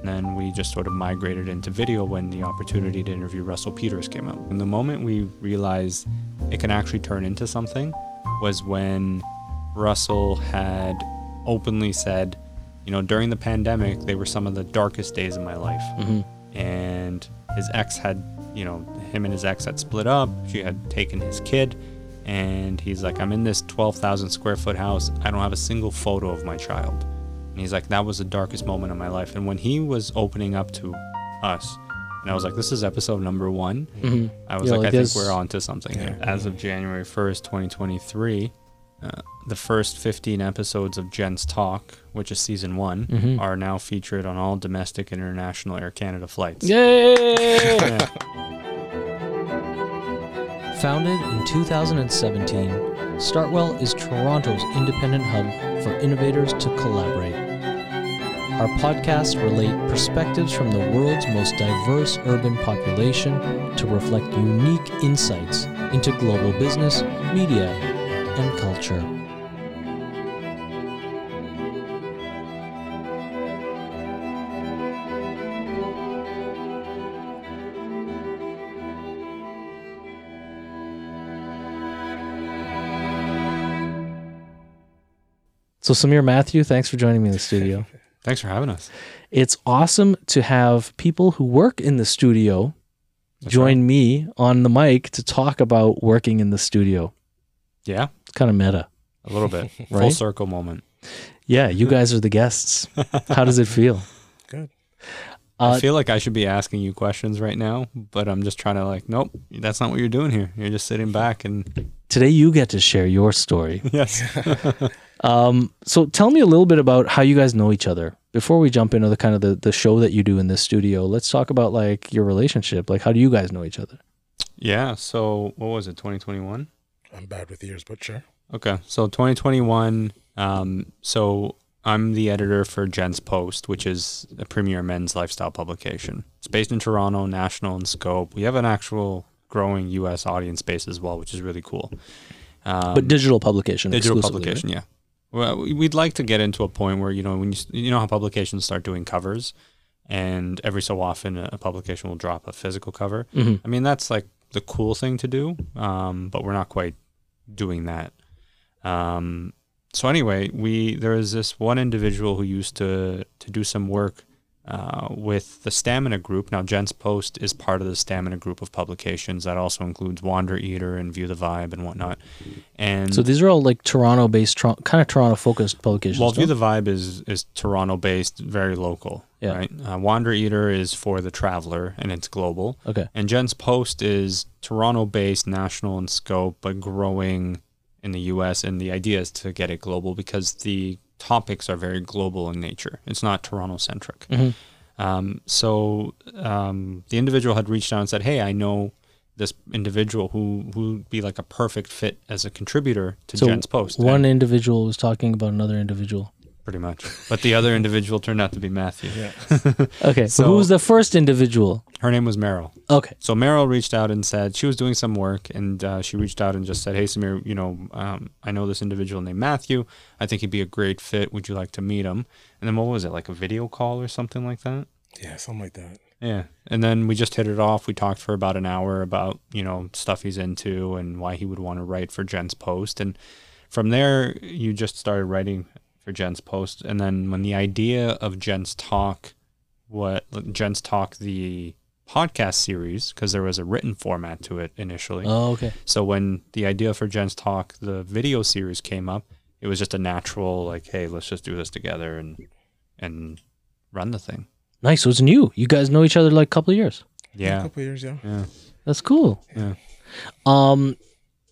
And then we just sort of migrated into video when the opportunity to interview Russell Peters came up. And the moment we realized it can actually turn into something was when Russell had openly said, you know, during the pandemic, they were some of the darkest days of my life. Mm-hmm. And his ex had, you know, him and his ex had split up. She had taken his kid. And he's like, I'm in this 12,000 square foot house. I don't have a single photo of my child. And he's like, that was the darkest moment of my life. And when he was opening up to us, and I was like, this is episode number one. I was Yeah, like, like I think we're onto something here. As of January 1st, 2023, uh, the first 15 episodes of Gents Talk, which is season one, Mm-hmm. are now featured on all domestic and international Air Canada flights. Yay! Yeah. Founded in 2017, Startwell is Toronto's independent hub for innovators to collaborate. Our podcasts relate perspectives from the world's most diverse urban population to reflect unique insights into global business, media, and culture. So, Samir Matthew, thanks for joining me in the studio. Thanks for having us. It's awesome to have people who work in the studio join me on the mic to talk about working in the studio. Yeah, It's kind of meta. a little bit. Full circle moment. Yeah, you guys are the guests. How does it feel? Good. Uh, I feel like I should be asking you questions right now, but I'm just trying to like, nope, that's not what you're doing here. You're just sitting back and Today, you get to share your story. yes. Um, so, tell me a little bit about how you guys know each other. Before we jump into the kind of the, the show that you do in this studio, let's talk about like your relationship. Like, how do you guys know each other? yeah. So what was it? 2021. I'm bad with years, but sure. Okay, so 2021. Um, so I'm the editor for Gents Post, which is a premier men's lifestyle publication. It's based in Toronto, national in scope. We have an actual growing U.S. audience base as well, which is really cool. Um, But digital publication, digital exclusively, publication, yeah. Well, we- we'd like to get into a point where you know when you s- you know how publications start doing covers, and every so often a publication will drop a physical cover. Mhm. I mean, that's like the cool thing to do, um, but we're not quite doing that. Um, so anyway, we there is this one individual who used to to do some work uh, with the Stamina Group. Now, Gents Post is part of the Stamina Group of publications that also includes Wander Eater and View the Vibe and whatnot. And So these are all like Toronto-based, Tor- kind of Toronto-focused publications. well, View the Vibe is is Toronto based, very local. Yeah. Right. Uh, Wander Eater is for the traveler, and it's global. okay. And Gents Post is Toronto based, national in scope, but growing in the US. And the idea is to get it global because the topics are very global in nature. It's not Toronto centric. Mhm. Um, so um, the individual had reached out and said, Hey, I know this individual who who would be like a perfect fit as a contributor to So Gents Post. One And- individual was talking about another individual. Pretty much. But the other individual turned out to be Matthew. Yeah. Okay. So, So- who was the first individual? Her name was Meryl. Okay. So Meryl reached out and said she was doing some work, and uh, she reached out and just said, "Hey Samir, you know, um, I know this individual named Matthew. I think he'd be a great fit. Would you like to meet him?" And then what was it, like a video call or something like that? Yeah, something like that. Yeah. And then we just hit it off. We talked for about an hour about you know stuff he's into and why he would want to write for Gents Post, and from there you just started writing for Gents Post, and then when the idea of Gents Talk, what Gents Talk the podcast series because there was a written format to it initially. Oh, okay. So when the idea for Gents Talk, the video series came up, it was just a natural like, hey, let's just do this together and and run the thing. Nice. So it's new. You guys know each other like a couple of years. A Yeah. couple years, yeah. Yeah. That's cool. Yeah. Um,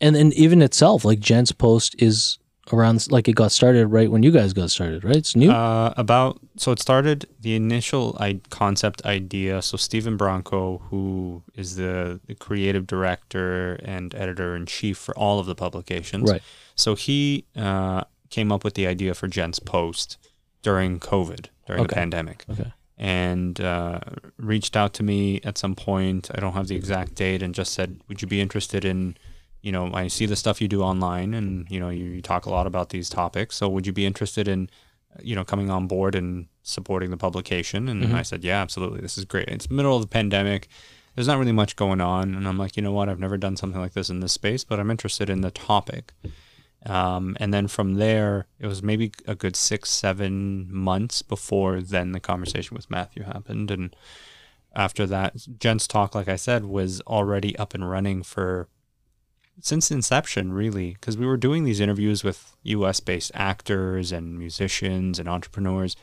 and then even itself, like Gents post is around like it got started right when you guys got started, right? It's new. Uh, about so it started the initial I- concept idea. So Stephen Bronco, who is the, the creative director and editor in chief for all of the publications, right. So he uh, came up with the idea for Gents Post during COVID, during the pandemic, Okay. and uh, reached out to me at some point. I don't have the exact date, and just said, "Would you be interested in?" You know, I see the stuff you do online, and you know, you, you talk a lot about these topics. So, would you be interested in you know, coming on board and supporting the publication. And I said, yeah, absolutely. This is great. It's middle of the pandemic. There's not really much going on. And I'm like, you know what? I've never done something like this in this space, but I'm interested in the topic. Um, and then from there, it was maybe a good six, seven months before then the conversation with Matthew happened. And after that, Gents Talk, like I said, was already up and running for since inception, really, because we were doing these interviews with US based actors and musicians and entrepreneurs.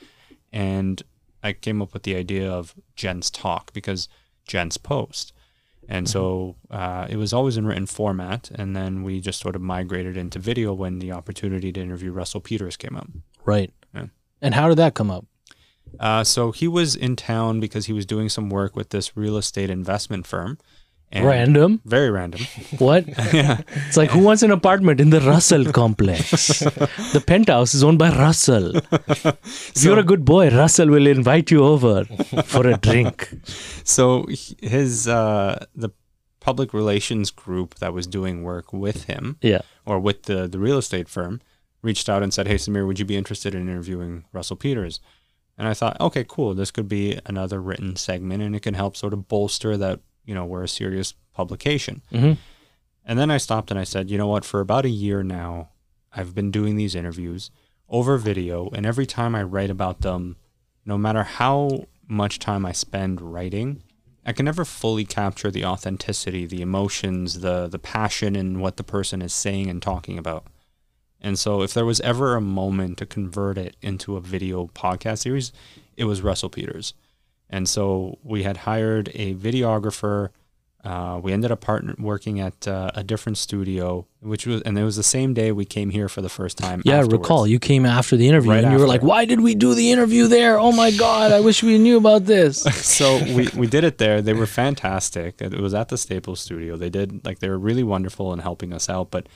And I came up with the idea of Gents Talk because Gents Post. And so uh, it was always in written format. And then we just sort of migrated into video when the opportunity to interview Russell Peters came up. Right. Yeah. And how did that come up? Uh, so he was in town because he was doing some work with this real estate investment firm. And Random. Very random. What? yeah. It's like who wants an apartment in the Russell complex? the penthouse is owned by Russell. If you're a good boy, Russell will invite you over for a drink. So his uh, the public relations group that was doing work with him Yeah. or with the the real estate firm reached out and said, "Hey Samir, would you be interested in interviewing Russell Peters?" And I thought, "Okay, cool. This could be another written segment and it can help sort of bolster that, you know, we're a serious publication." Mhm. And then I stopped and I said, "You know what? For about a year now, I've been doing these interviews over video and every time I write about them, no matter how much time I spend writing, I can never fully capture the authenticity, the emotions, the the passion in what the person is saying and talking about. And so if there was ever a moment to convert it into a video podcast series, it was Russell Peters. And so we had hired a videographer. Uh, we ended up partner working at uh, a different studio, which was, and it was the same day we came here for the first time. Yeah, afterwards. recall you came after the interview Right and you were like, "Why did we do the interview there? Oh my god, I wish we knew about this." so we, we did it there. They were fantastic. It was at the Staples studio. They did like they were really wonderful in helping us out, but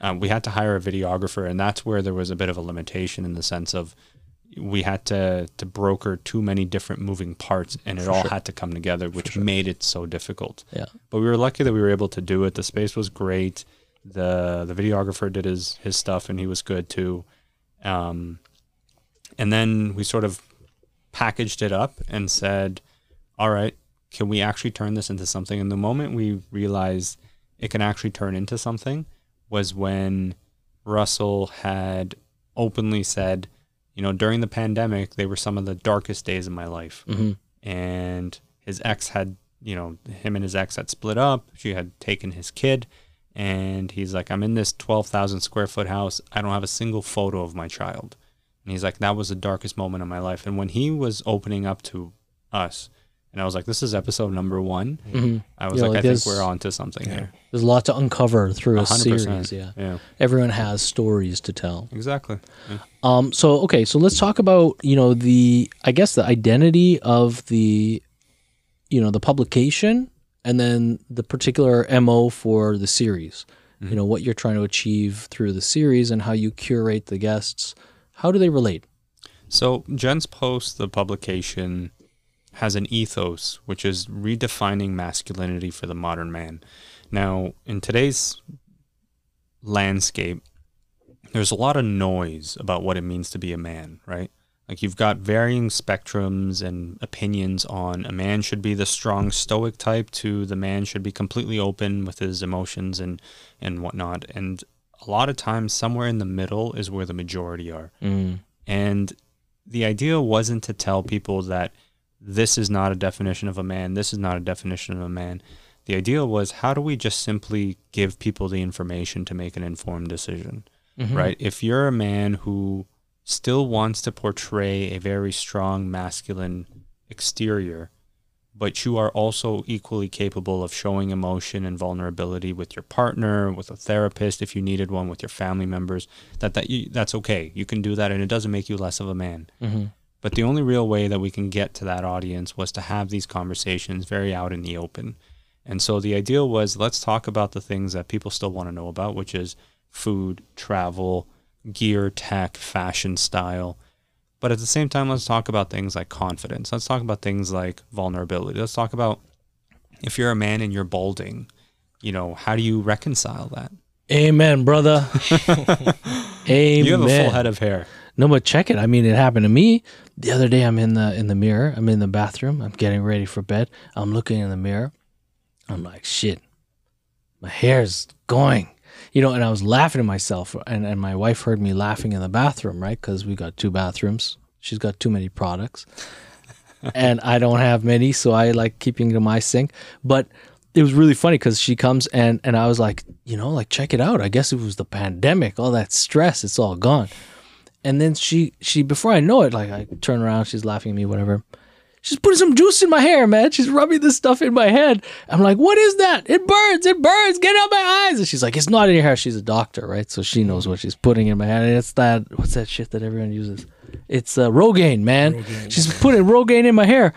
um, we had to hire a videographer, and that's where there was a bit of a limitation in the sense of we had to to broker too many different moving parts, and it all had to come together, which made it so difficult. Yeah. But we were lucky that we were able to do it. The space was great. the The videographer did his his stuff, and he was good too. Um, and then we sort of packaged it up and said, "All right, can we actually turn this into something?" And the moment we realized it can actually turn into something was when Russell had openly said, you know, during the pandemic, they were some of the darkest days of my life. hmm And his ex had, you know, him and his ex had split up. She had taken his kid. And he's like, I'm in this 12,000 square foot house. I don't have a single photo of my child. And he's like, that was the darkest moment of my life. And when he was opening up to us, and I was like, this is episode number one, hmm I was Yeah, like, like I think we're onto something here. There's a lot to uncover through a 100%. series. Yeah, Yeah, everyone has stories to tell. exactly. Yeah. Um, so okay, so let's talk about you know the I guess the identity of the you know the publication and then the particular mo for the series. You know what you're trying to achieve through the series and how you curate the guests. How do they relate? So, Gents Post, the publication, has an ethos which is redefining masculinity for the modern man. Now, in today's landscape, there's a lot of noise about what it means to be a man, right? Like you've got varying spectrums and opinions on a man should be the strong stoic type to the man should be completely open with his emotions and and whatnot. And a lot of times somewhere in the middle is where the majority are. Mm. And the idea wasn't to tell people that this is not a definition of a man, this is not a definition of a man. The idea was how do we just simply give people the information to make an informed decision, right? If you're a man who still wants to portray a very strong masculine exterior, but you are also equally capable of showing emotion and vulnerability with your partner, with a therapist if you needed one, with your family members. That that you, that's okay. You can do that, and it doesn't make you less of a man. Mhm. But the only real way that we can get to that audience was to have these conversations very out in the open. And so the idea was let's talk about the things that people still want to know about, which is food, travel, gear, tech, fashion, style. But at the same time, let's talk about things like confidence. Let's talk about things like vulnerability. Let's talk about if you're a man and you're balding, you know, how do you reconcile that? Amen, brother. Amen. You have a full head of hair. No, but check it. I mean, it happened to me the other day. I'm in the in the mirror. I'm in the bathroom. I'm getting ready for bed. I'm looking in the mirror. I'm like, shit, my hair's going. You know, and I was laughing at myself, and, and my wife heard me laughing in the bathroom, right? Because we got two bathrooms. She's got too many products, and I don't have many, so I like keeping to my sink. But it was really funny because she comes and and I was like, you know, like check it out. I guess it was the pandemic, all that stress, it's all gone. And then she she before I know it, like I turn around, she's laughing at me, whatever. She's putting some juice in my hair, man. She's rubbing this stuff in my head. I'm like, what is that? It burns, it burns, get out my eyes. And she's like, it's not in your hair. She's a doctor, right? So she knows what she's putting in my head. And it's that what's that shit that everyone uses? It's uh, Rogaine, man. Rogaine, she's putting Rogaine in my hair.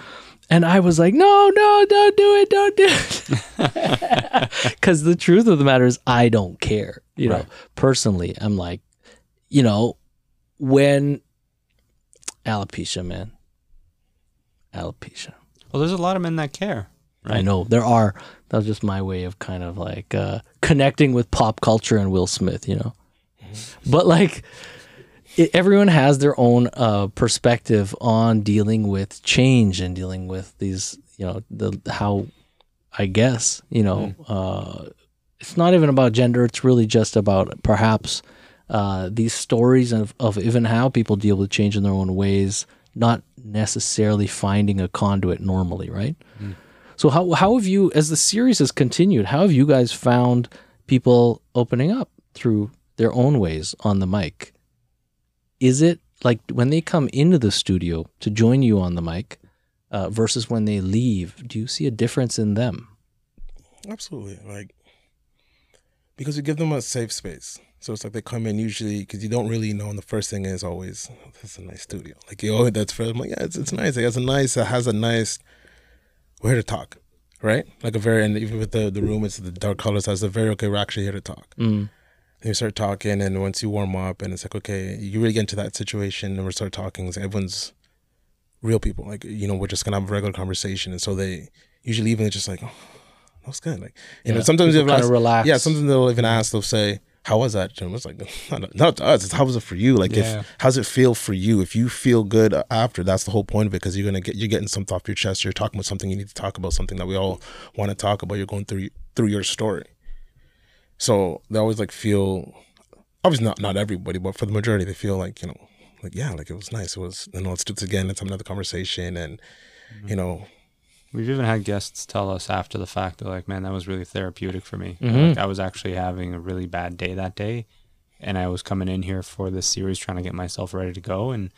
And I was like, no, no, don't do it, don't do it. Because the truth of the matter is, I don't care. You know, personally, I'm like, you know, when alopecia, man, alopecia. Well, there's a lot of men that care. I know there are. That was just my way of kind of like uh, connecting with pop culture and Will Smith, you know. But like, it, everyone has their own uh, perspective on dealing with change and dealing with these, you know, the how. I guess you know, uh, it's not even about gender. It's really just about perhaps uh, these stories of, of even how people deal with change in their own ways, not necessarily finding a conduit normally, right? So how how have you, as the series has continued, how have you guys found people opening up through their own ways on the mic? Is it like when they come into the studio to join you on the mic uh, versus when they leave? Do you see a difference in them? Absolutely. Like, because you give them a safe space. So it's like they come in usually because you don't really know. And the first thing is always, oh, this is a nice studio. Like, you always, that's first. I'm like, yeah, it's, it's nice. It has a nice, it has a nice, we're here to talk, right? Like a very, and even with the, the room, it's the dark colors, has a very, okay, we're actually here to talk. Mm. And you start talking, and once you warm up, and it's like, okay, you really get into that situation, and we start talking. Like everyone's real people. Like, you know, we're just gonna have a regular conversation. And so they usually even just like, oh, that was good. Like, you know, sometimes people they'll ask- relax. Yeah, sometimes they'll even ask, they'll say, how was that, Jim? It's like, not, not to us. It's how was it for you? Like, Yeah. if how's it feel for you? If you feel good after, that's the whole point of it because you're gonna get you're getting something off your chest. You're talking about something you need to talk about, something that we all want to talk about. You're going through through your story. So they always like feel, obviously not not everybody, but for the majority, they feel like you know, like yeah, like it was nice. It was, you know, let's do this again. Let's have another conversation, and you mm-hmm. know, We've even had guests tell us after the fact, they're like, man, that was really therapeutic for me. Mhm. Like, I was actually having a really bad day that day. And I was coming in here for this series trying to get myself ready to go. And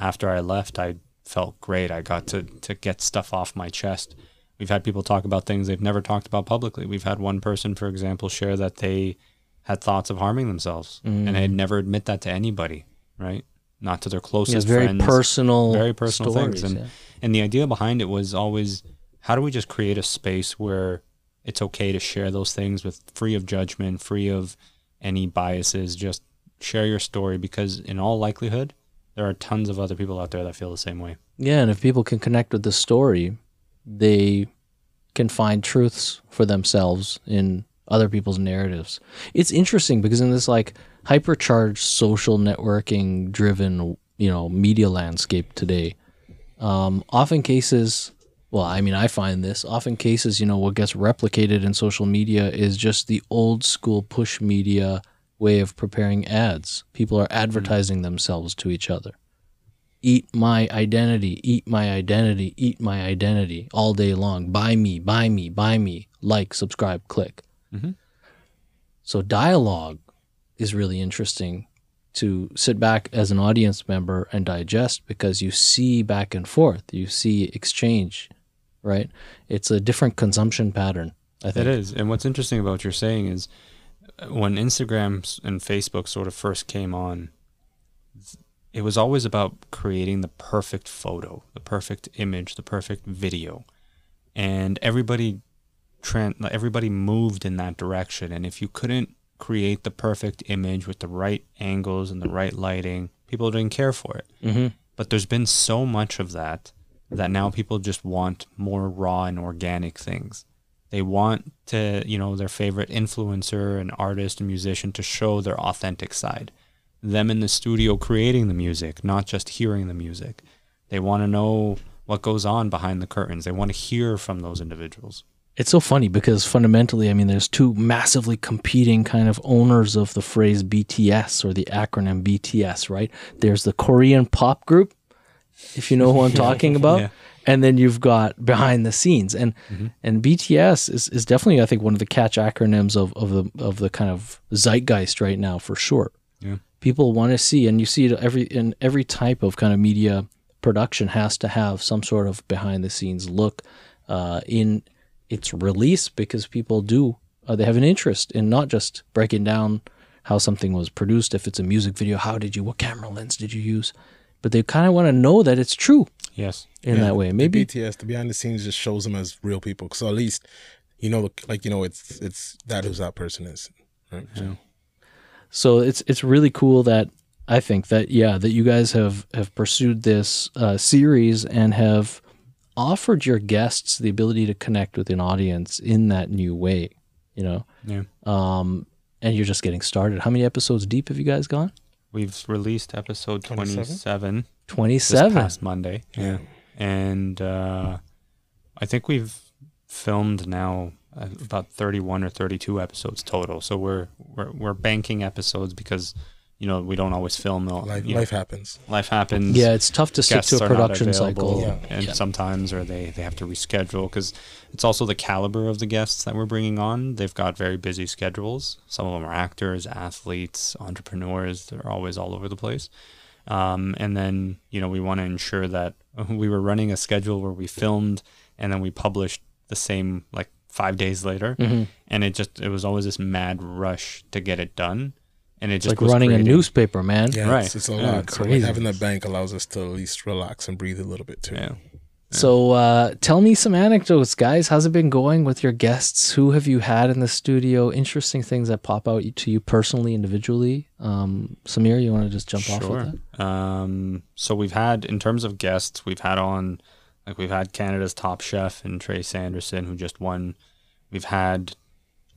after I left, I felt great. I got to, to get stuff off my chest. We've had people talk about things they've never talked about publicly. We've had one person, for example, share that they had thoughts of harming themselves and they'd never admit that to anybody, right? Not to their closest Yeah, very friends. personal, very personal stories, things and yeah. and the idea behind it was always how do we just create a space where it's okay to share those things with free of judgment free of any biases just share your story? Because in all likelihood there are tons of other people out there that feel the same way. Yeah, and if people can connect with the story, they can find truths for themselves in other people's narratives. It's interesting because in this like hypercharged social networking driven, you know, media landscape today, um, often cases well, I mean, I find this often cases, you know, what gets replicated in social media is just the old school push media way of preparing ads. People are advertising themselves to each other eat my identity, eat my identity, eat my identity all day long. Buy me, buy me, buy me. Like, subscribe, click. Mhm. So, dialogue is really interesting to sit back as an audience member and digest because you see back and forth, you see exchange, right? It's a different consumption pattern. I think It is. And what's interesting about what you're saying is uh, when Instagram and Facebook sort of first came on, it was always about creating the perfect photo, the perfect image, the perfect video. And everybody like, everybody moved in that direction and if you couldn't create the perfect image with the right angles and the right lighting, people didn't care for it. Mm-hmm. But there's been so much of that that now people just want more raw and organic things. They want to, you know, their favorite influencer and artist and musician to show their authentic side. them in the studio creating the music, not just hearing the music. They want to know what goes on behind the curtains. They want to hear from those individuals. It's so funny because fundamentally, I mean, there's two massively competing kind of owners of the phrase BTS or the acronym BTS, right? There's the Korean pop group, if you know who I'm talking about. Yeah. And then you've got behind the scenes. And and BTS is, is definitely, I think, one of the catch acronyms of, of the of the kind of zeitgeist right now for sure. Yeah. People want to see, and you see it every in every type of kind of media production has to have some sort of behind the scenes look uh, in its release because people do uh, they have an interest in not just breaking down how something was produced if it's a music video how did you what camera lens did you use but they kind of want to know that it's true Yes. in Yeah, that way the maybe BTS, the behind the scenes just shows them as real people. So at least you know, like you know, it's it's that who's that person is. Right? Yeah. so it's it's really cool that I think that yeah that you guys have have pursued this uh, series and have offered your guests the ability to connect with an audience in that new way you know Yeah. um and you're just getting started how many episodes deep have you guys gone We've released episode 27? 27 this past Monday. Yeah. And uh, I think we've filmed now uh, about 31 or 32 episodes total. So we're we're, we're banking episodes because you know we don't always film. all- Life, you know, life happens. life happens. yeah it's tough to stick to a production available, cycle Yeah. and Yeah. sometimes or they they have to reschedule because it's also the caliber of the guests that we're bringing on they've got very busy schedules some of them are actors athletes entrepreneurs they're always all over the place um, and then you know we want to ensure that we were running a schedule where we filmed and then we published the same like five days later Mhm. and it just it was always this mad rush to get it done and it it's just like was running a newspaper man Yeah, Right. It's, it's a Yeah, lot. it's So like, having the bank allows us to at least relax and breathe a little bit too. yeah So uh, tell me some anecdotes, guys. How's it been going with your guests? Who have you had in the studio? Interesting things that pop out to you personally, individually. Um, Samir, you want to just jump off with that? Um, so we've had, in terms of guests, we've had on, like we've had Canada's top chef and Trey Sanderson, who just won. We've had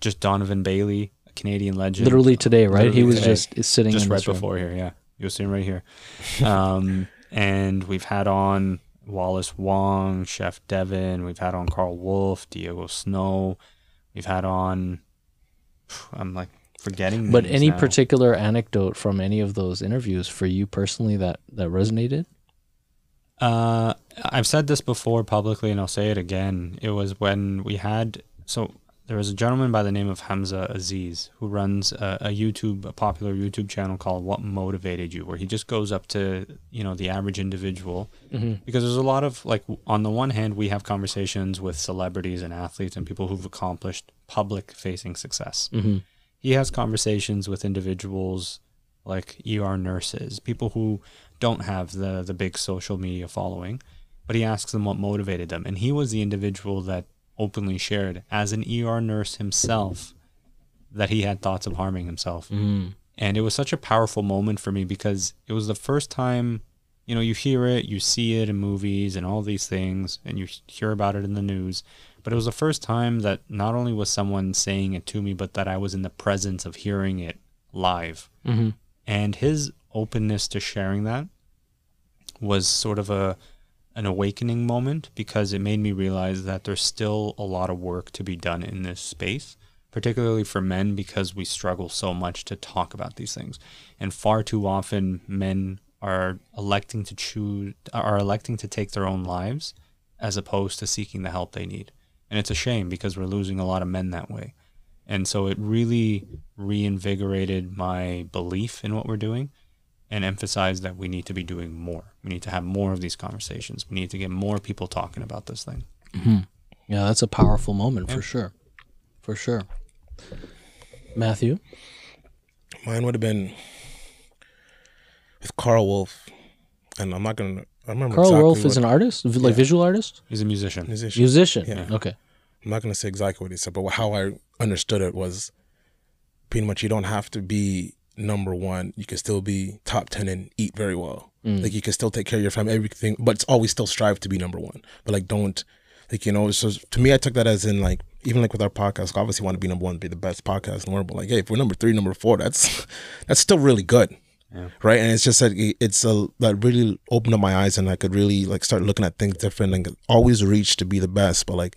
just Donovan Bailey, a Canadian legend. Literally today, right? he was today. just sitting just in right this room. before here. Yeah, he was sitting right here. Um, and we've had on Wallace Wong, Chef Devin. We've had on Karl Wolf, Diego Snow. We've had on. I'm like forgetting. But any now. particular anecdote from any of those interviews for you personally that that resonated? Uh, I've said this before publicly, and I'll say it again. It was when we had so there was a gentleman by the name of Hamza Aziz who runs a, a YouTube, a popular YouTube channel called "What Motivated You," where he just goes up to you know the average individual Mm-hmm. because there's a lot of like on the one hand we have conversations with celebrities and athletes and people who've accomplished public facing success Mm-hmm. he has conversations with individuals like ER nurses, people who don't have the the big social media following, but he asks them what motivated them. And he was the individual that openly shared as an ER nurse himself that he had thoughts of harming himself. Mm-hmm. And it was such a powerful moment for me because it was the first time, you know, you hear it, you see it in movies and all these things, and you hear about it in the news. But it was the first time that not only was someone saying it to me, but that I was in the presence of hearing it live. Mm-hmm. And his openness to sharing that was sort of a an awakening moment because it made me realize that there's still a lot of work to be done in this space, particularly for men because we struggle so much to talk about these things. And far too often men are electing to choose are electing to take their own lives as opposed to seeking the help they need. And it's a shame because we're losing a lot of men that way. And so it really reinvigorated my belief in what we're doing and emphasize that we need to be doing more. We need to have more of these conversations. We need to get more people talking about this thing. Mm-hmm. Yeah, that's a powerful moment for Yeah. sure, for sure. Matthew, Mine would have been with Karl Wolf, and I'm not gonna. I remember Karl exactly Wolf what, is an artist, v- like Yeah. visual artist, He's a musician. musician. musician. Yeah. Okay. I'm not gonna say exactly what he said, but how I understood it was pretty much you don't have to be number one. You can still be top ten and eat very well. Mm. Like you can still take care of your family, everything, but it's always still strive to be number one. But like don't like you know. So to me, I took that as in like even like with our podcast, obviously want to be number one, be the best podcast in the world. But like, hey, if we're number three, number four, that's that's still really good. Yeah. right and it's just that it- it's a that really opened up my eyes and i could really like start looking at things different and always reach to be the best but like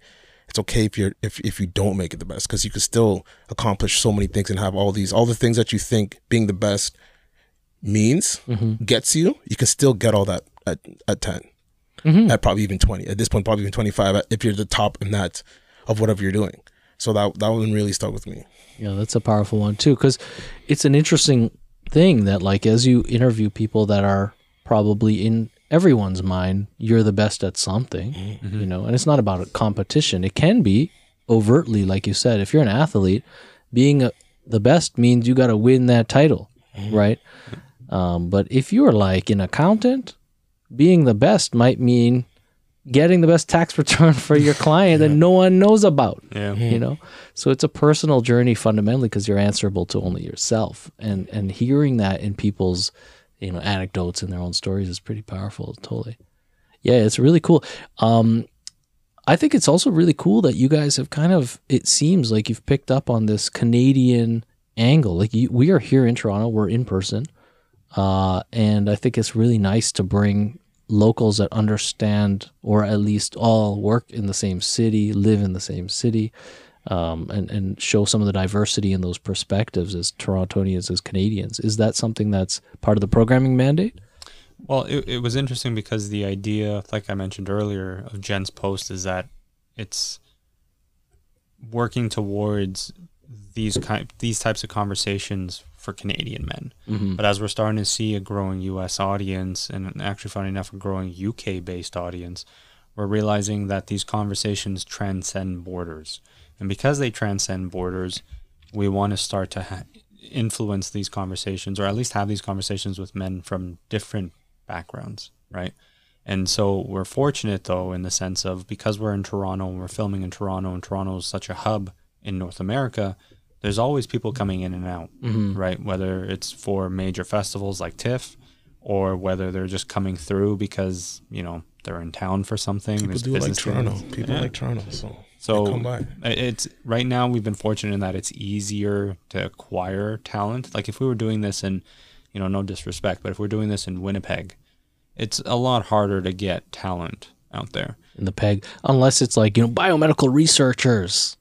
it's okay if you're if, if you don't make it the best because you can still accomplish so many things and have all these all the things that you think being the best means mm-hmm. gets you you can still get all that at, at 10 mm-hmm. at probably even 20 at this point probably even 25 if you're the top in that of whatever you're doing. So that that one really stuck with me. Yeah, that's a powerful one too, because it's an interesting thing that, like, as you interview people that are probably in everyone's mind, you're the best at something, mm-hmm. you know, and it's not about a competition. It can be overtly, like you said, if you're an athlete, being a, the best means you got to win that title, mm-hmm. right? Um, but if you're like an accountant, being the best might mean getting the best tax return for your client that no one knows about Yeah. Mm-hmm. you know so it's a personal journey fundamentally because you're answerable to only yourself and and hearing that in people's you know anecdotes and their own stories is pretty powerful totally. Yeah it's really cool. Um i think it's also really cool that you guys have kind of it seems like you've picked up on this canadian angle. Like you, we are here in toronto we're in person uh and i think it's really nice to bring locals that understand or at least all work in the same city live in the same city um, and and show some of the diversity in those perspectives as Torontonians as Canadians. Is that something that's part of the programming mandate? Well, it, it was interesting because the idea, like I mentioned earlier, of Gents post is that it's working towards these kind these types of conversations for Canadian men. But as we're starting to see a growing U.S. audience and actually, funny enough, a growing UK-based audience, we're realizing that these conversations transcend borders, and because they transcend borders, we want to start to ha- influence these conversations, or at least have these conversations with men from different backgrounds, right? And so we're fortunate though in the sense of because we're in Toronto and we're filming in Toronto and Toronto is such a hub in North America, there's always people coming in and out, mm-hmm. right? Whether it's for major festivals like TIFF or whether they're just coming through because, you know, they're in town for something. people do like toronto things. people Yeah. like toronto so So it's right now we've been fortunate in that it's easier to acquire talent. Like if we were doing this in, you know, no disrespect, but if we're doing this in Winnipeg, it's a lot harder to get talent out there. In the peg, unless it's like you know biomedical researchers.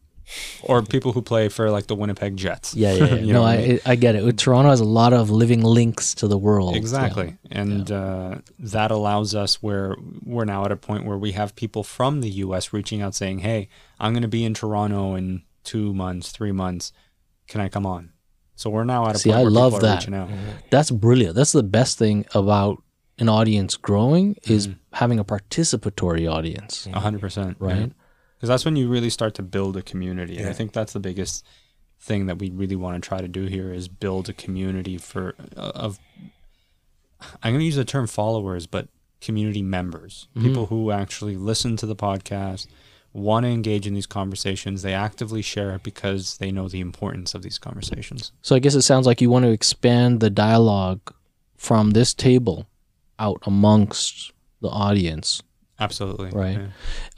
Or people who play for like the Winnipeg Jets. Yeah, yeah. yeah. You no, know what I I mean? I get it. Toronto has a lot of living links to the world. Yeah. Exactly. And uh, that allows us where we're now at a point where we have people from the US reaching out saying, Hey, I'm going to be in Toronto in two months, three months. Can I come on? So we're now at a See, point I where love people are that. reaching out. That's brilliant. That's the best thing about an audience growing is Mm-hmm. having a participatory audience, A hundred percent. right? Because that's when you really start to build a community. And I think that's the biggest thing that we really want to try to do here is build a community for uh, of I'm going to use the term followers, but community members, people who actually listen to the podcast, want to engage in these conversations. They actively share it because they know the importance of these conversations. So I guess it sounds like you want to expand the dialogue from this table out amongst the audience. Absolutely. Right. Yeah.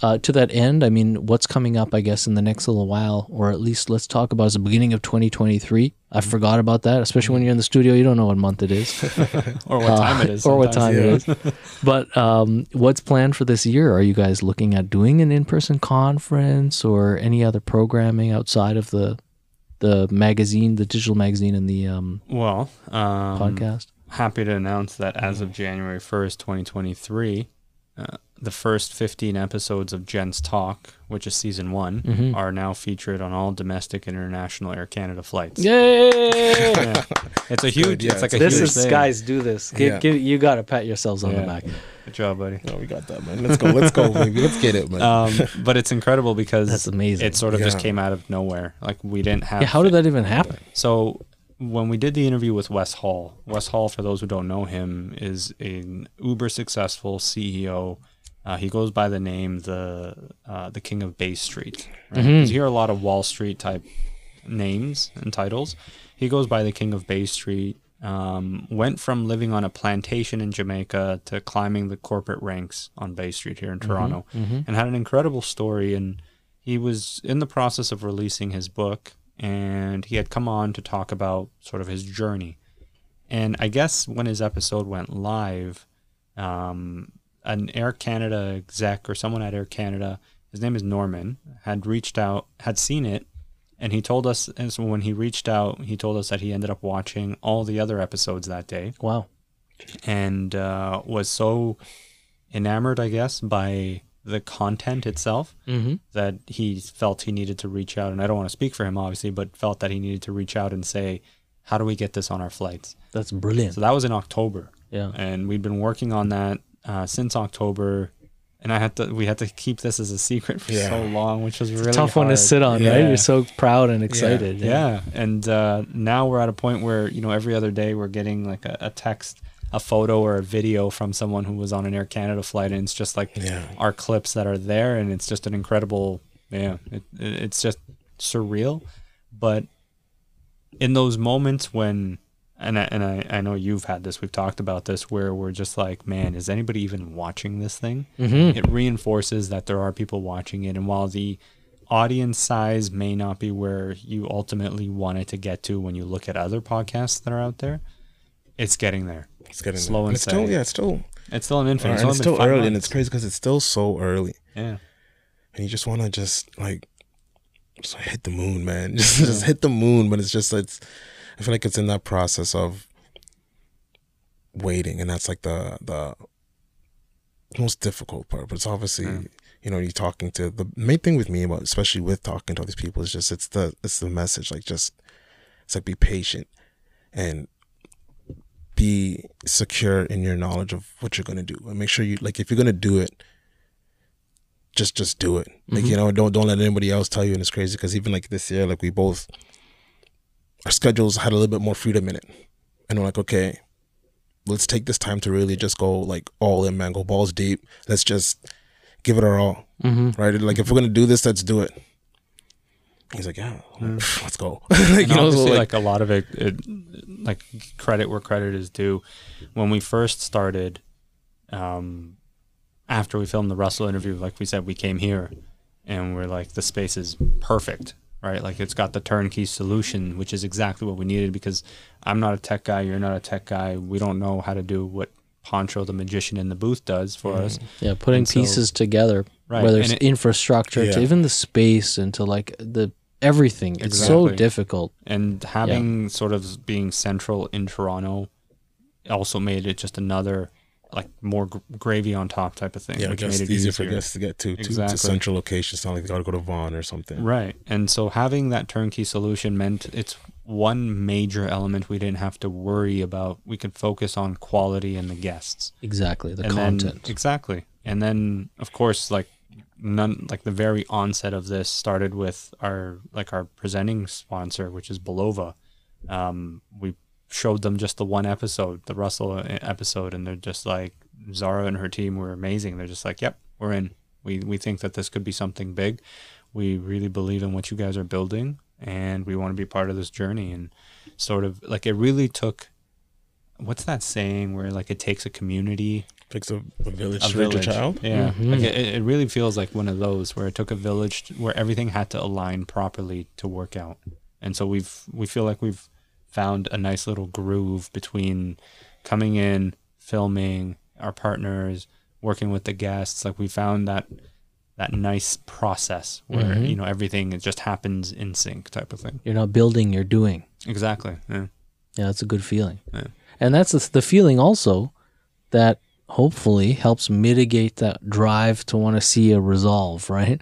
Uh, to that end, I mean, what's coming up, I guess, in the next little while, or at least let's talk about is the beginning of 2023. I Mm-hmm. forgot about that, especially when you're in the studio. You don't know what month it is. Or what time it is. or what time sometimes. it is. But um, what's planned for this year? Are you guys looking at doing an in-person conference or any other programming outside of the the magazine, the digital magazine, and the um, Well, um, podcast? happy to announce that as of January 1st, 2023, uh, the first 15 episodes of Gents Talk, which is season one, Mm-hmm. are now featured on all domestic and international Air Canada flights. Yay! Yeah. It's a huge, yeah, it's like it's a this huge is thing. guys do this. Give, Yeah. give, you got to pat yourselves on the back. Good job, buddy. No, we got that, man. Let's go. Let's go, baby. Let's get it, man. Um, but it's incredible because That's amazing. It sort of just came out of nowhere. Like we didn't have. Yeah, how did that even happen? So when we did the interview with Wes Hall, Wes Hall, for those who don't know him, is an uber successful CEO. Uh, he goes by the name the uh, the King of Bay Street. Right? 'Cause You hear a lot of Wall Street type names and titles. He goes by the King of Bay Street. Um, went from living on a plantation in Jamaica to climbing the corporate ranks on Bay Street here in Toronto, and had an incredible story. And he was in the process of releasing his book, and he had come on to talk about sort of his journey. And I guess when his episode went live, um, an Air Canada exec or someone at Air Canada, his name is Norman, had reached out, had seen it, and he told us. And so when he reached out, he told us that he ended up watching all the other episodes that day Wow. and uh, was so enamored, I guess, by the content itself Mm-hmm. that he felt he needed to reach out. And I don't want to speak for him, obviously, but felt that he needed to reach out and say, "How do we get this on our flights?" That's brilliant. So that was in October, yeah. and we'd been working on that uh, since October. And I had to, we had to keep this as a secret for Yeah. so long, which was really Tough one to sit on, right? You're so proud and excited. Yeah, and uh, now we're at a point where you know every other day we're getting like a, a text, a photo, or a video from someone who was on an Air Canada flight, and it's just like Yeah. our clips that are there, and it's just an incredible, yeah, it, it, it's just surreal. But in those moments when, and I, and I, I know you've had this, we've talked about this, where we're just like, man, is anybody even watching this thing? Mm-hmm. it reinforces that there are people watching it and while the audience size may not be where you ultimately want it to get to when you look at other podcasts that are out there it's getting there It's getting Slow and it's still steady. yeah, it's still it's still an infant and only still early, and it's crazy because it's still so early, yeah and you just want to just like just hit the moon, man. Just just hit the moon, but it's just it's. I feel like it's in that process of waiting, and that's like the the most difficult part. But it's obviously Yeah. you know you're talking to the main thing with me about especially with talking to all these people is just it's the it's the message like just it's like be patient and be secure in your knowledge of what you're gonna do and make sure you like if you're gonna do it just just do it like mm-hmm. you know don't don't let anybody else tell you and it's crazy because even like this year like we both our schedules had a little bit more freedom in it. And we're like okay let's take this time to really just go like all in man. Go balls deep. Let's just give it our all. Mm-hmm. right? Like if we're gonna do this let's do it. He's like yeah I'm let's go. Like and you know so, like, like, a lot of it, it, like credit where credit is due. When we first started, um, after we filmed the Russell interview, like we said, we came here, and we're like, the space is perfect, right? Like it's got the turnkey solution, which is exactly what we needed. Because I'm not a tech guy, you're not a tech guy. We don't know how to do what Poncho, the magician in the booth, does for us. Mm-hmm. Yeah, putting And so- pieces together, Right, whether it's it- infrastructure to even the space and to like the everything. Exactly. It's so difficult. and having sort of being central in Toronto also made it just another like more gr- gravy on top type of thing, yeah, I which guess made it easier easier. for guests to get to, to, Exactly. to central locations. It's not like they gotta go to Vaughan or something. Right, and so having that turnkey solution meant it's one major element we didn't have to worry about. We could focus on quality and the guests. Exactly. The and content. Then, exactly. And then of course like none like the very onset of this started with our like our presenting sponsor, which is Belova. Um, we showed them just the one episode, the Russell uh, episode, and they're just like Zara and her team were amazing. They're just like, Yep, we're in. We we think that this could be something big. We really believe in what you guys are building and we want to be part of this journey and sort of like it really took what's that saying where like it takes a community takes a, a village a to raise a village. child. Yeah, Mhm. like it, it really feels like one of those where it took a village t- where everything had to align properly to work out, and so we've we feel like we've found a nice little groove between coming in, filming our partners, working with the guests. Like we found that that nice process where Mhm. you know everything it just happens in sync type of thing. You're not building, you're doing. Exactly. Yeah. Yeah, that's a good feeling. Yeah. And that's the feeling also that hopefully helps mitigate that drive to want to see a resolve, right?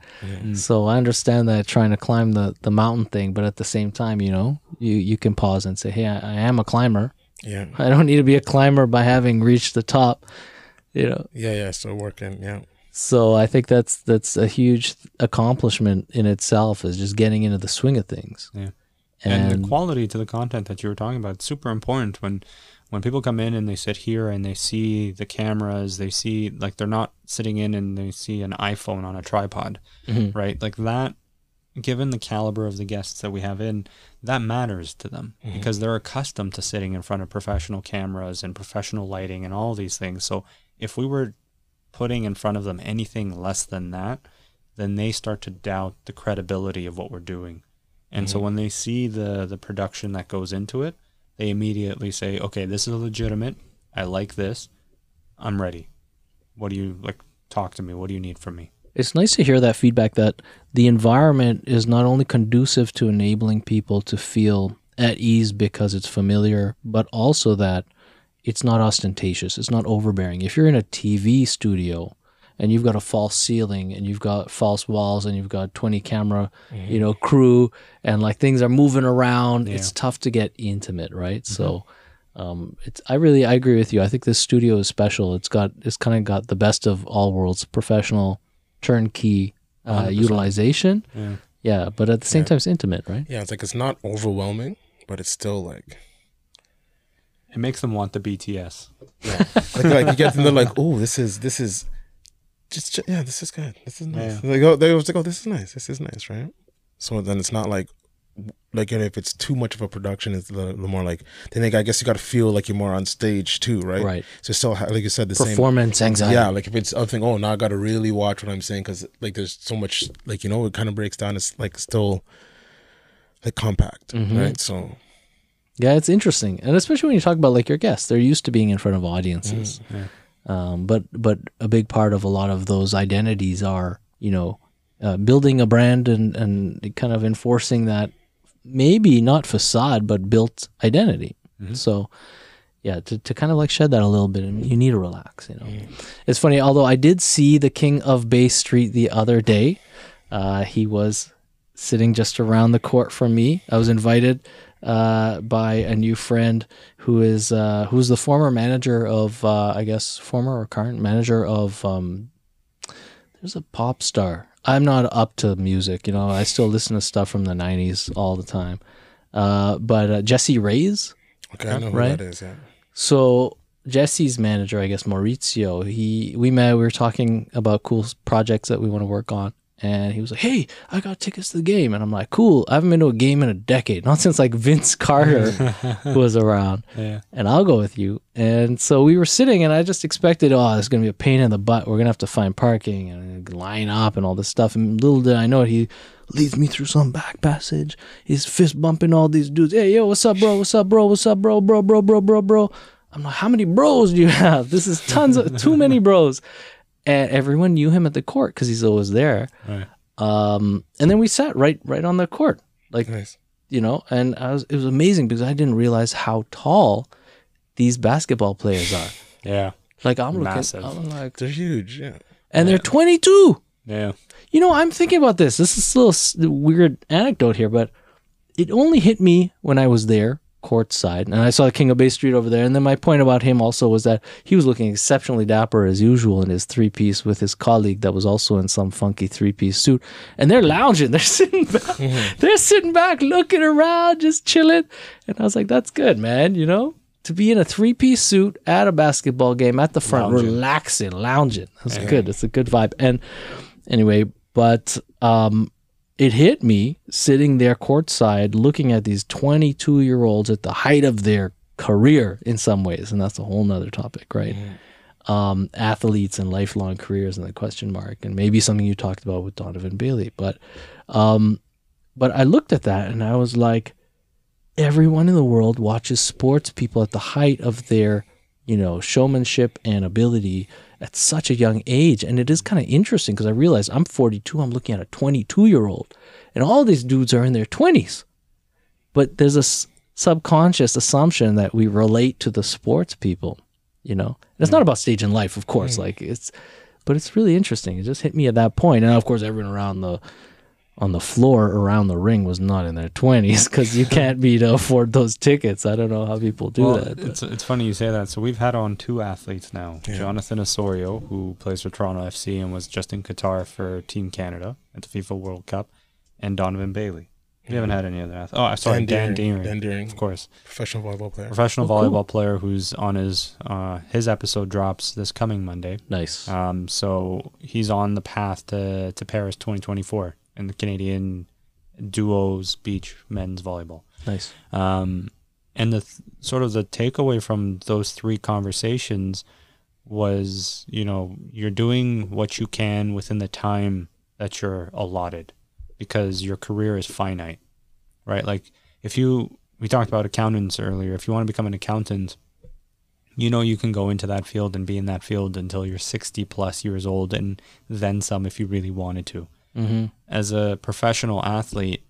So I understand that trying to climb the, the mountain thing, but at the same time, you know, you, you can pause and say, hey, I, I am a climber. Yeah, I don't need to be a climber by having reached the top, you know. yeah, yeah. Still working. Yeah, So I think that's that's a huge accomplishment in itself is just getting into the swing of things. Yeah. And, and, the quality to the content that you were talking about super important when when people come in and they sit here and they see the cameras they see like they're not sitting in and they see an iphone on a tripod Mhm. right? Like that given the caliber of the guests that we have in that matters to them because they're accustomed to sitting in front of professional cameras and professional lighting and all these things. So if we were putting in front of them anything less than that then they start to doubt the credibility of what we're doing. And so when they see the the production that goes into it, they immediately say, "Okay, this is legitimate. I like this. I'm ready. What do you like? Talk to me. What do you need from me?" It's nice to hear that feedback that the environment is not only conducive to enabling people to feel at ease because it's familiar, but also that it's not ostentatious, it's not overbearing. If you're in a TV studio and you've got a false ceiling and you've got false walls and you've got 20 camera, you know, crew and like things are moving around, it's tough to get intimate, right? So um, it's I really I agree with you. I think this studio is special. It's got it's kind of got the best of all worlds, professional, turnkey uh, utilization. Yeah. Yeah, but at the same Yeah. time, it's intimate, right? Yeah, it's like it's not overwhelming, but it's still like It makes them want the BTS. like, like you get them, they're like, oh, this is this is just ch- yeah, this is good. This is nice. They go. they was like, oh, this is nice. This is nice, right? So then it's not like like and if it's too much of a production, it's the, the more like then like, I guess you got to feel like you're more on stage too, right? Right. So still like you said the same. Performance anxiety. Yeah, like if it's I think, oh, now I got to really watch what I'm saying because like there's so much like you know it kind of breaks down. It's like still like compact, Mm-hmm. right? So Yeah, it's interesting, and especially when you talk about like your guests, they're used to being in front of audiences. Yeah. Um, but but a big part of a lot of those identities are you know uh, building a brand and and kind of enforcing that maybe not facade but built identity. So yeah, to, to kind of like shed that a little bit, you need to relax. You know, it's funny. Although I did see the King of Bay Street the other day, uh, he was sitting just around the court from me. I was invited uh, by a new friend who is uh, who's the former manager of uh, I guess former or current manager of um, there's a pop star. I'm not up to music, you know. I still listen to stuff from the '90s all the time. Uh, but uh, Jessie Reyez, okay, I know who Right. that is. Yeah. so Jessie's manager, I guess Maurizio, he we met, we were talking about cool projects that we want to work on. And he was like, Hey, I got tickets to the game. And I'm like, Cool. I haven't been to a game in a decade. Not since like Vince Carter was around. Yeah. And I'll go with you. And so we were sitting and I just expected, oh, it's gonna be a pain in the butt. We're gonna have to find parking and line up and all this stuff. And little did I know it, he leads me through some back passage. He's fist bumping all these dudes. Hey, yo, what's up, bro? What's up, bro? What's up, bro? Bro, bro, bro, bro, bro. I'm like, how many bros do you have? This is tons of too many bros. And everyone knew him at the court because he's always there. Right. Um, and then we sat right right on the court, like Nice. you know, and I was it was amazing because I didn't realize how tall these basketball players are. Yeah. Like I'm looking, I'm like, They're huge. Yeah. and they're 22. Yeah. You know, I'm thinking about this. This is a little weird anecdote here, but it only hit me when I was there courtside and I saw the King of Bay Street over there. And then my point about him also was that he was looking exceptionally dapper as usual in his three piece with his colleague that was also in some funky three piece suit. And they're lounging, they're sitting back, they're sitting back, looking around, just chilling. And I was like, that's good, man. You know, to be in a three piece suit at a basketball game at the front, Lounging. relaxing, lounging. That's good. It's a good vibe. And anyway, but um, it hit me sitting there courtside looking at these 22 year olds at the height of their career in some ways. And that's a whole nother topic, right? Um, athletes and lifelong careers and the question mark, and maybe something you talked about with Donovan Bailey. But, um, but I looked at that and I was like, everyone in the world watches sports people at the height of their, you know, showmanship and ability at such a young age. And it is kind of interesting because I realize I'm 42, I'm looking at a 22 year old, and all these dudes are in their 20s. But there's a s- subconscious assumption that we relate to the sports people, you know. And it's not mm. about stage in life, of course, mm. like it's, but it's really interesting. It just hit me at that point. And of course, everyone around the, on the floor around the ring was not in their 20s because you can't be to afford those tickets. I don't know how people do well, that. It's, it's funny you say that. So we've had on two athletes now Jonathan Osorio, who plays for Toronto FC and was just in Qatar for Team Canada at the FIFA World Cup, and Donovan Bailey. We haven't had any other athletes. Oh, sorry, Dan, Dearing. Dan Dearing, Of course. professional volleyball player. Professional Oh, cool. volleyball player who's on his uh, his episode drops this coming Monday. nice. Um, so he's on the path to, to Paris 2024 in the Canadian duos beach men's volleyball. nice. Um, and the th- sort of the takeaway from those three conversations was, you know, you're doing what you can within the time that you're allotted because your career is finite, right? Like if you we talked about accountants earlier. If you want to become an accountant, you know you can go into that field and be in that field until you're 60 plus years old and then some if you really wanted to. Mm-hmm. As a professional athlete,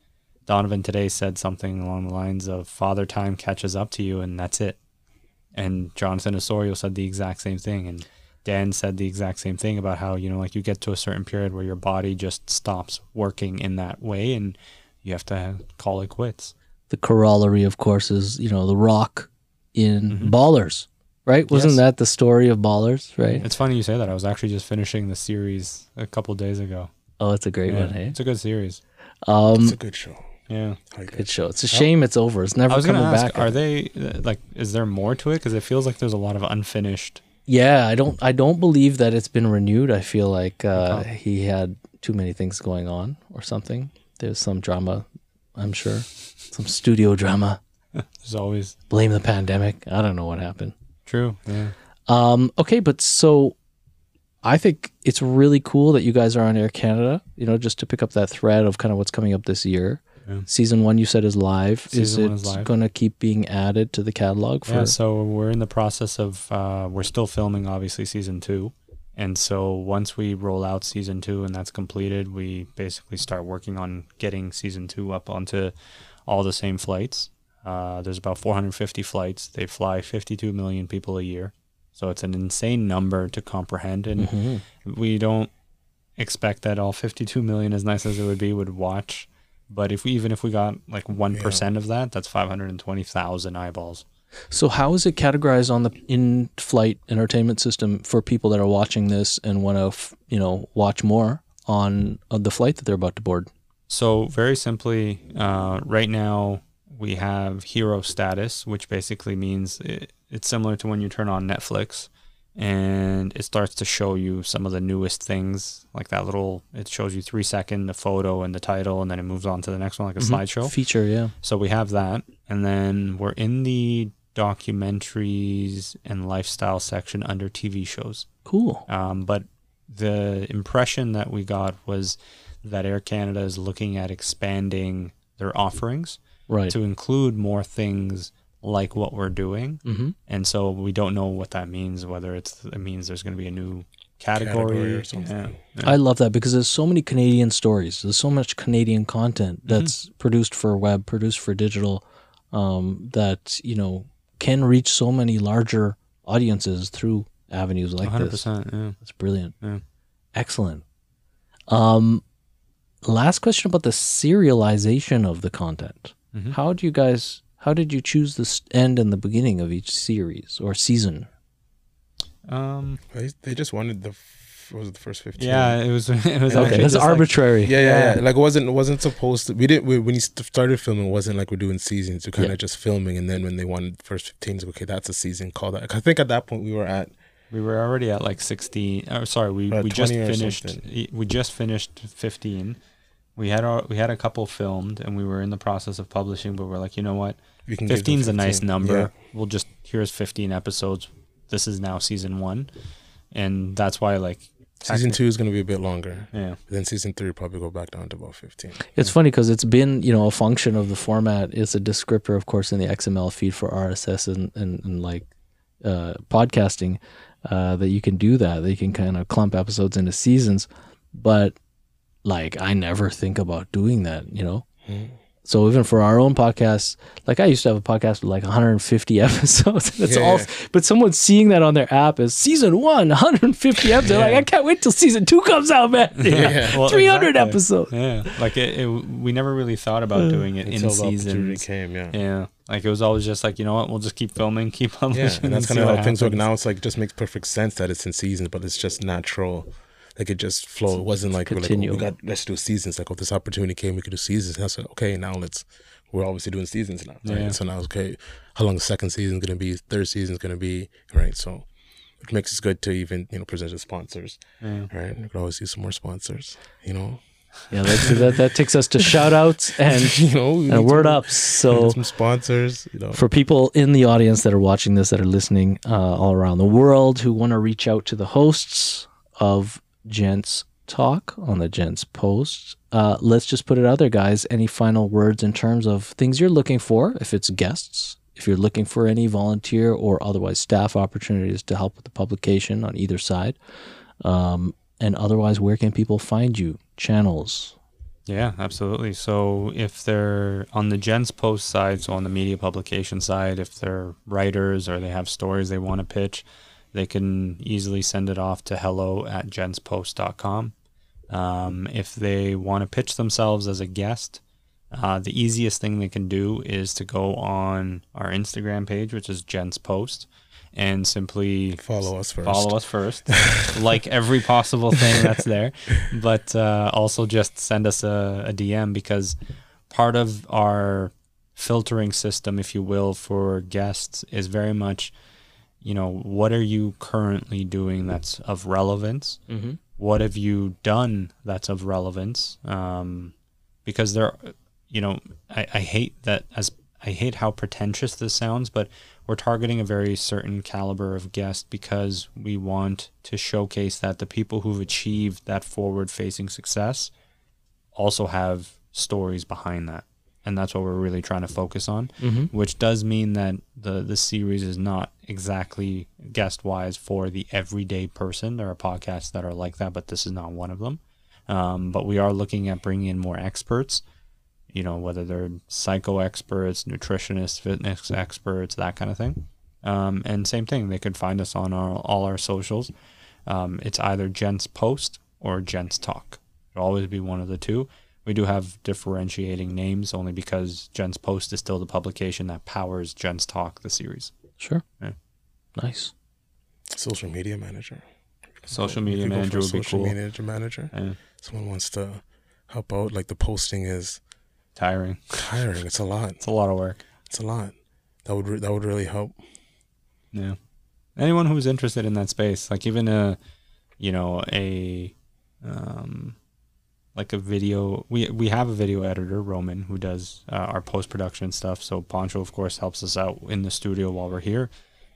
Donovan today said something along the lines of father time catches up to you and that's it. And Jonathan Osorio said the exact same thing. And Dan said the exact same thing about how, you know, like you get to a certain period where your body just stops working in that way and you have to call it quits. The corollary, of course, is you know the Rock in Ballers, right? Wasn't Mm-hmm. Yes. that the story of Ballers, right? It's funny you say that. I was actually just finishing the series a couple days ago. Oh, it's a great Yeah, one, hey. It's a good series. Um, It's a good show. Yeah. Good show. It's a shame it's over. It's never I was coming ask, back. are they, uh, like, is there more to it? Because it feels like there's a lot of unfinished. Yeah, I don't. I don't believe that it's been renewed. I feel like uh, Okay. he had too many things going on or something. There's some drama, I'm sure, some studio drama. There's always Blame the pandemic. I don't know what happened. true. Yeah. Um, okay, but so I think it's really cool that you guys are on Air Canada. You know, just to pick up that thread of kind of what's coming up this year. Yeah. Season one, you said is live. Season is it going to keep being added to the catalog for? Yeah, so we're in the process of uh, we're still filming obviously season two, and so once we roll out season two and that's completed, we basically start working on getting season two up onto all the same flights. Uh, there's about 450 flights. They fly 52 million people a year, so it's an insane number to comprehend, and Mhm. we don't expect that all 52 million, as nice as it would be, would watch. But if we even if we got like one of that, that's 520,000 eyeballs. So how is it categorized on the in-flight entertainment system for people that are watching this and want to, f- you know, watch more on, on the flight that they're about to board? So very simply, uh, right now we have hero status, which basically means it, it's similar to when you turn on Netflix, and it starts to show you some of the newest things, like that little. It shows you three second the photo and the title, and then it moves on to the next one, like a slideshow. Feature, yeah. So we have that, and then we're in the documentaries and lifestyle section under TV shows. Cool. Um, but the impression that we got was that Air Canada is looking at expanding their offerings Right. to include more things like what we're doing. hmm And so we don't know what that means, whether it's it means there's going to be a new category, Category or something. Yeah. I love that because there's so many Canadian stories. There's so much Canadian content Mm-hmm. that's produced for web, produced for digital, um, that you know can reach so many larger audiences through avenues like 100%. this. Yeah. That's brilliant. Yeah. Excellent. Um, last question about the serialization of the content. Mhm. How do you guys? How did you choose the end and the beginning of each series or season? Um, They, they just wanted the what was it the first fifteen? yeah, it was. It was Okay, okay. that's just like- arbitrary. Yeah, yeah, Yeah. yeah. Like it wasn't it wasn't supposed to. We didn't we, when you started filming. It wasn't like we're doing seasons. We kind of just filming, and then when they wanted the first fifteen, like, okay, that's a season. Call that. I think at that point we were at We were already at like 16. Oh, sorry, we, Uh, we just finished. something. We just finished 15. We had our, we had a couple filmed, and we were in the process of publishing. But we're like, you know what? we can. give them 15 is a nice number. Yeah. We'll just here's 15 episodes. This is now season one, and that's why like Season two is going to be a bit longer. Yeah, Then season three probably go back down to about fifteen. It's funny because it's been, you know, a function of the format. It's a descriptor, of course, in the XML feed for RSS and, and, and like uh, podcasting uh, that you can do that. That you can kind of clump episodes into seasons. But like, I never think about doing that, you know? Mhm. So even for our own podcast, like I used to have a podcast with like 150 episodes. And it's Yeah, all, yeah. but someone seeing that on their app is season one, 150 episodes. They're like, I can't wait till season two comes out, man. Yeah. Well, 300 exactly. episodes. Yeah, like it, it. We never really thought about doing it in Until the opportunity came, yeah. Yeah, like it was always just like you know what, we'll just keep filming, keep publishing. Yeah, and that's see kind of what how things work happens. now. It's like just makes perfect sense that it's in seasons, but it's just natural. Like it just flow. It wasn't like we're like oh, we got let's do seasons. Like oh, this opportunity came, we could do seasons. And I said okay, now let's. We're obviously doing seasons now, right? Yeah. So now okay, how long the second season gonna be? Third season's gonna be right? So it makes it good to even you know present to sponsors, Yeah. right? We could always use some more sponsors, you know. Yeah, that's, that that takes us to shout outs and you know, and word some- ups. So some sponsors, you know. for people in the audience that are watching this, that are listening uh, all around the world, who want to reach out to the hosts of Gents Talk on the Gents Post. Uh, let's just put it out there, guys. Any final words in terms of things you're looking for? If it's guests, if you're looking for any volunteer or otherwise staff opportunities to help with the publication on either side, um, and otherwise, where can people find you? Channels. Yeah, absolutely. So if they're on the Gents Post side, so on the media publication side, if they're writers or they have stories they want to pitch, they can easily send it off to hello at gentspost.com. Um, if they want to pitch themselves as a guest, uh, the easiest thing they can do is to go on our Instagram page, which is Gents Post, and simply Follow us first. follow us first, like every possible thing that's there, but uh, also just send us a, a DM because part of our filtering system, if you will, for guests is very much, you know, what are you currently doing that's of relevance? Mm-hmm. what have you done that's of relevance um, because there you know I, I hate that as i hate how pretentious this sounds but we're targeting a very certain caliber of guest because we want to showcase that the people who've achieved that forward facing success also have stories behind that and that's what we're really trying to focus on Mm-hmm. which does mean that the the series is not exactly guest wise for the everyday person. There are podcasts that are like that, but this is not one of them. Um, but we are looking at bringing in more experts. You know, whether they're psycho experts, nutritionists, fitness experts, that kind of thing. Um, and same thing, they could find us on our, all our socials. Um, it's either Gents Post or Gents Talk. It'll always be one of the two. We do have differentiating names only because Gents Post is still the publication that powers Gents Talk, the series. Sure. Yeah. Nice. Social media manager. Social media can manager would be social cool. manager manager. Yeah. Someone wants to help out. Like the posting is Tiring. tiring. It's a lot. It's a lot of work. It's a lot. That would re- that would really help. Yeah. Anyone who's interested in that space, like even a, you know, a, um, like a video. We we have a video editor, Roman, who does uh, our post production stuff. So Poncho, of course, helps us out in the studio while we're here.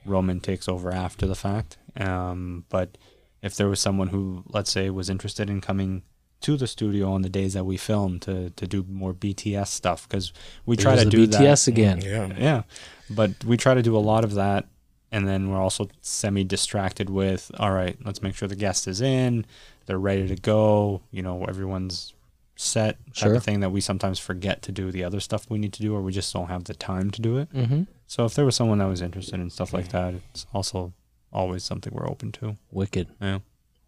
Roman takes over after the fact. Um, but if there was someone who, let's say, was interested in coming to the studio on the days that we film to to do more BTS stuff, because we try There's to the do BTS that. again. Yeah. Yeah, but we try to do a lot of that, and then we're also semi distracted with, all right, let's make sure the guest is in, they're ready to go. You know, everyone's set type Sure. of thing that we sometimes forget to do the other stuff we need to do, or we just don't have the time to do it. Mm-hmm. So if there was someone that was interested in stuff like that, it's also always something we're open to. Wicked. Yeah.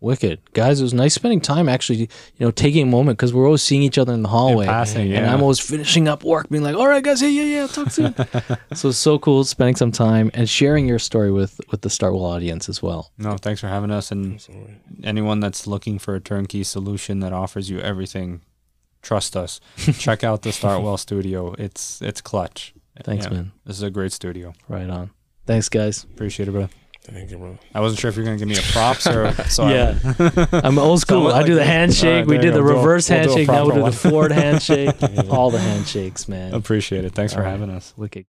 Wicked. Guys, it was nice spending time actually, you know, taking a moment because we're always seeing each other in the hallway. In passing, And. I'm always finishing up work, being like, all right, guys, yeah, yeah, yeah, talk soon. so it's so cool spending some time and sharing your story with with the Startwell audience as well. No, thanks for having us. And Absolutely. anyone that's looking for a turnkey solution that offers you everything, trust us. Check out the Startwell Studio. It's it's clutch. Thanks, Yeah. man. This is a great studio. Right on. Thanks, guys. Appreciate it, bro. Thank you, bro. I wasn't sure if you're gonna give me a props or so. I- Yeah. I'm old school. Someone I do like the handshake. Alright, we did the go. We'll- reverse we'll handshake. Now we proper do the one. forward handshake. All the handshakes, man. appreciate it. Thanks for All right. having us. Wicked.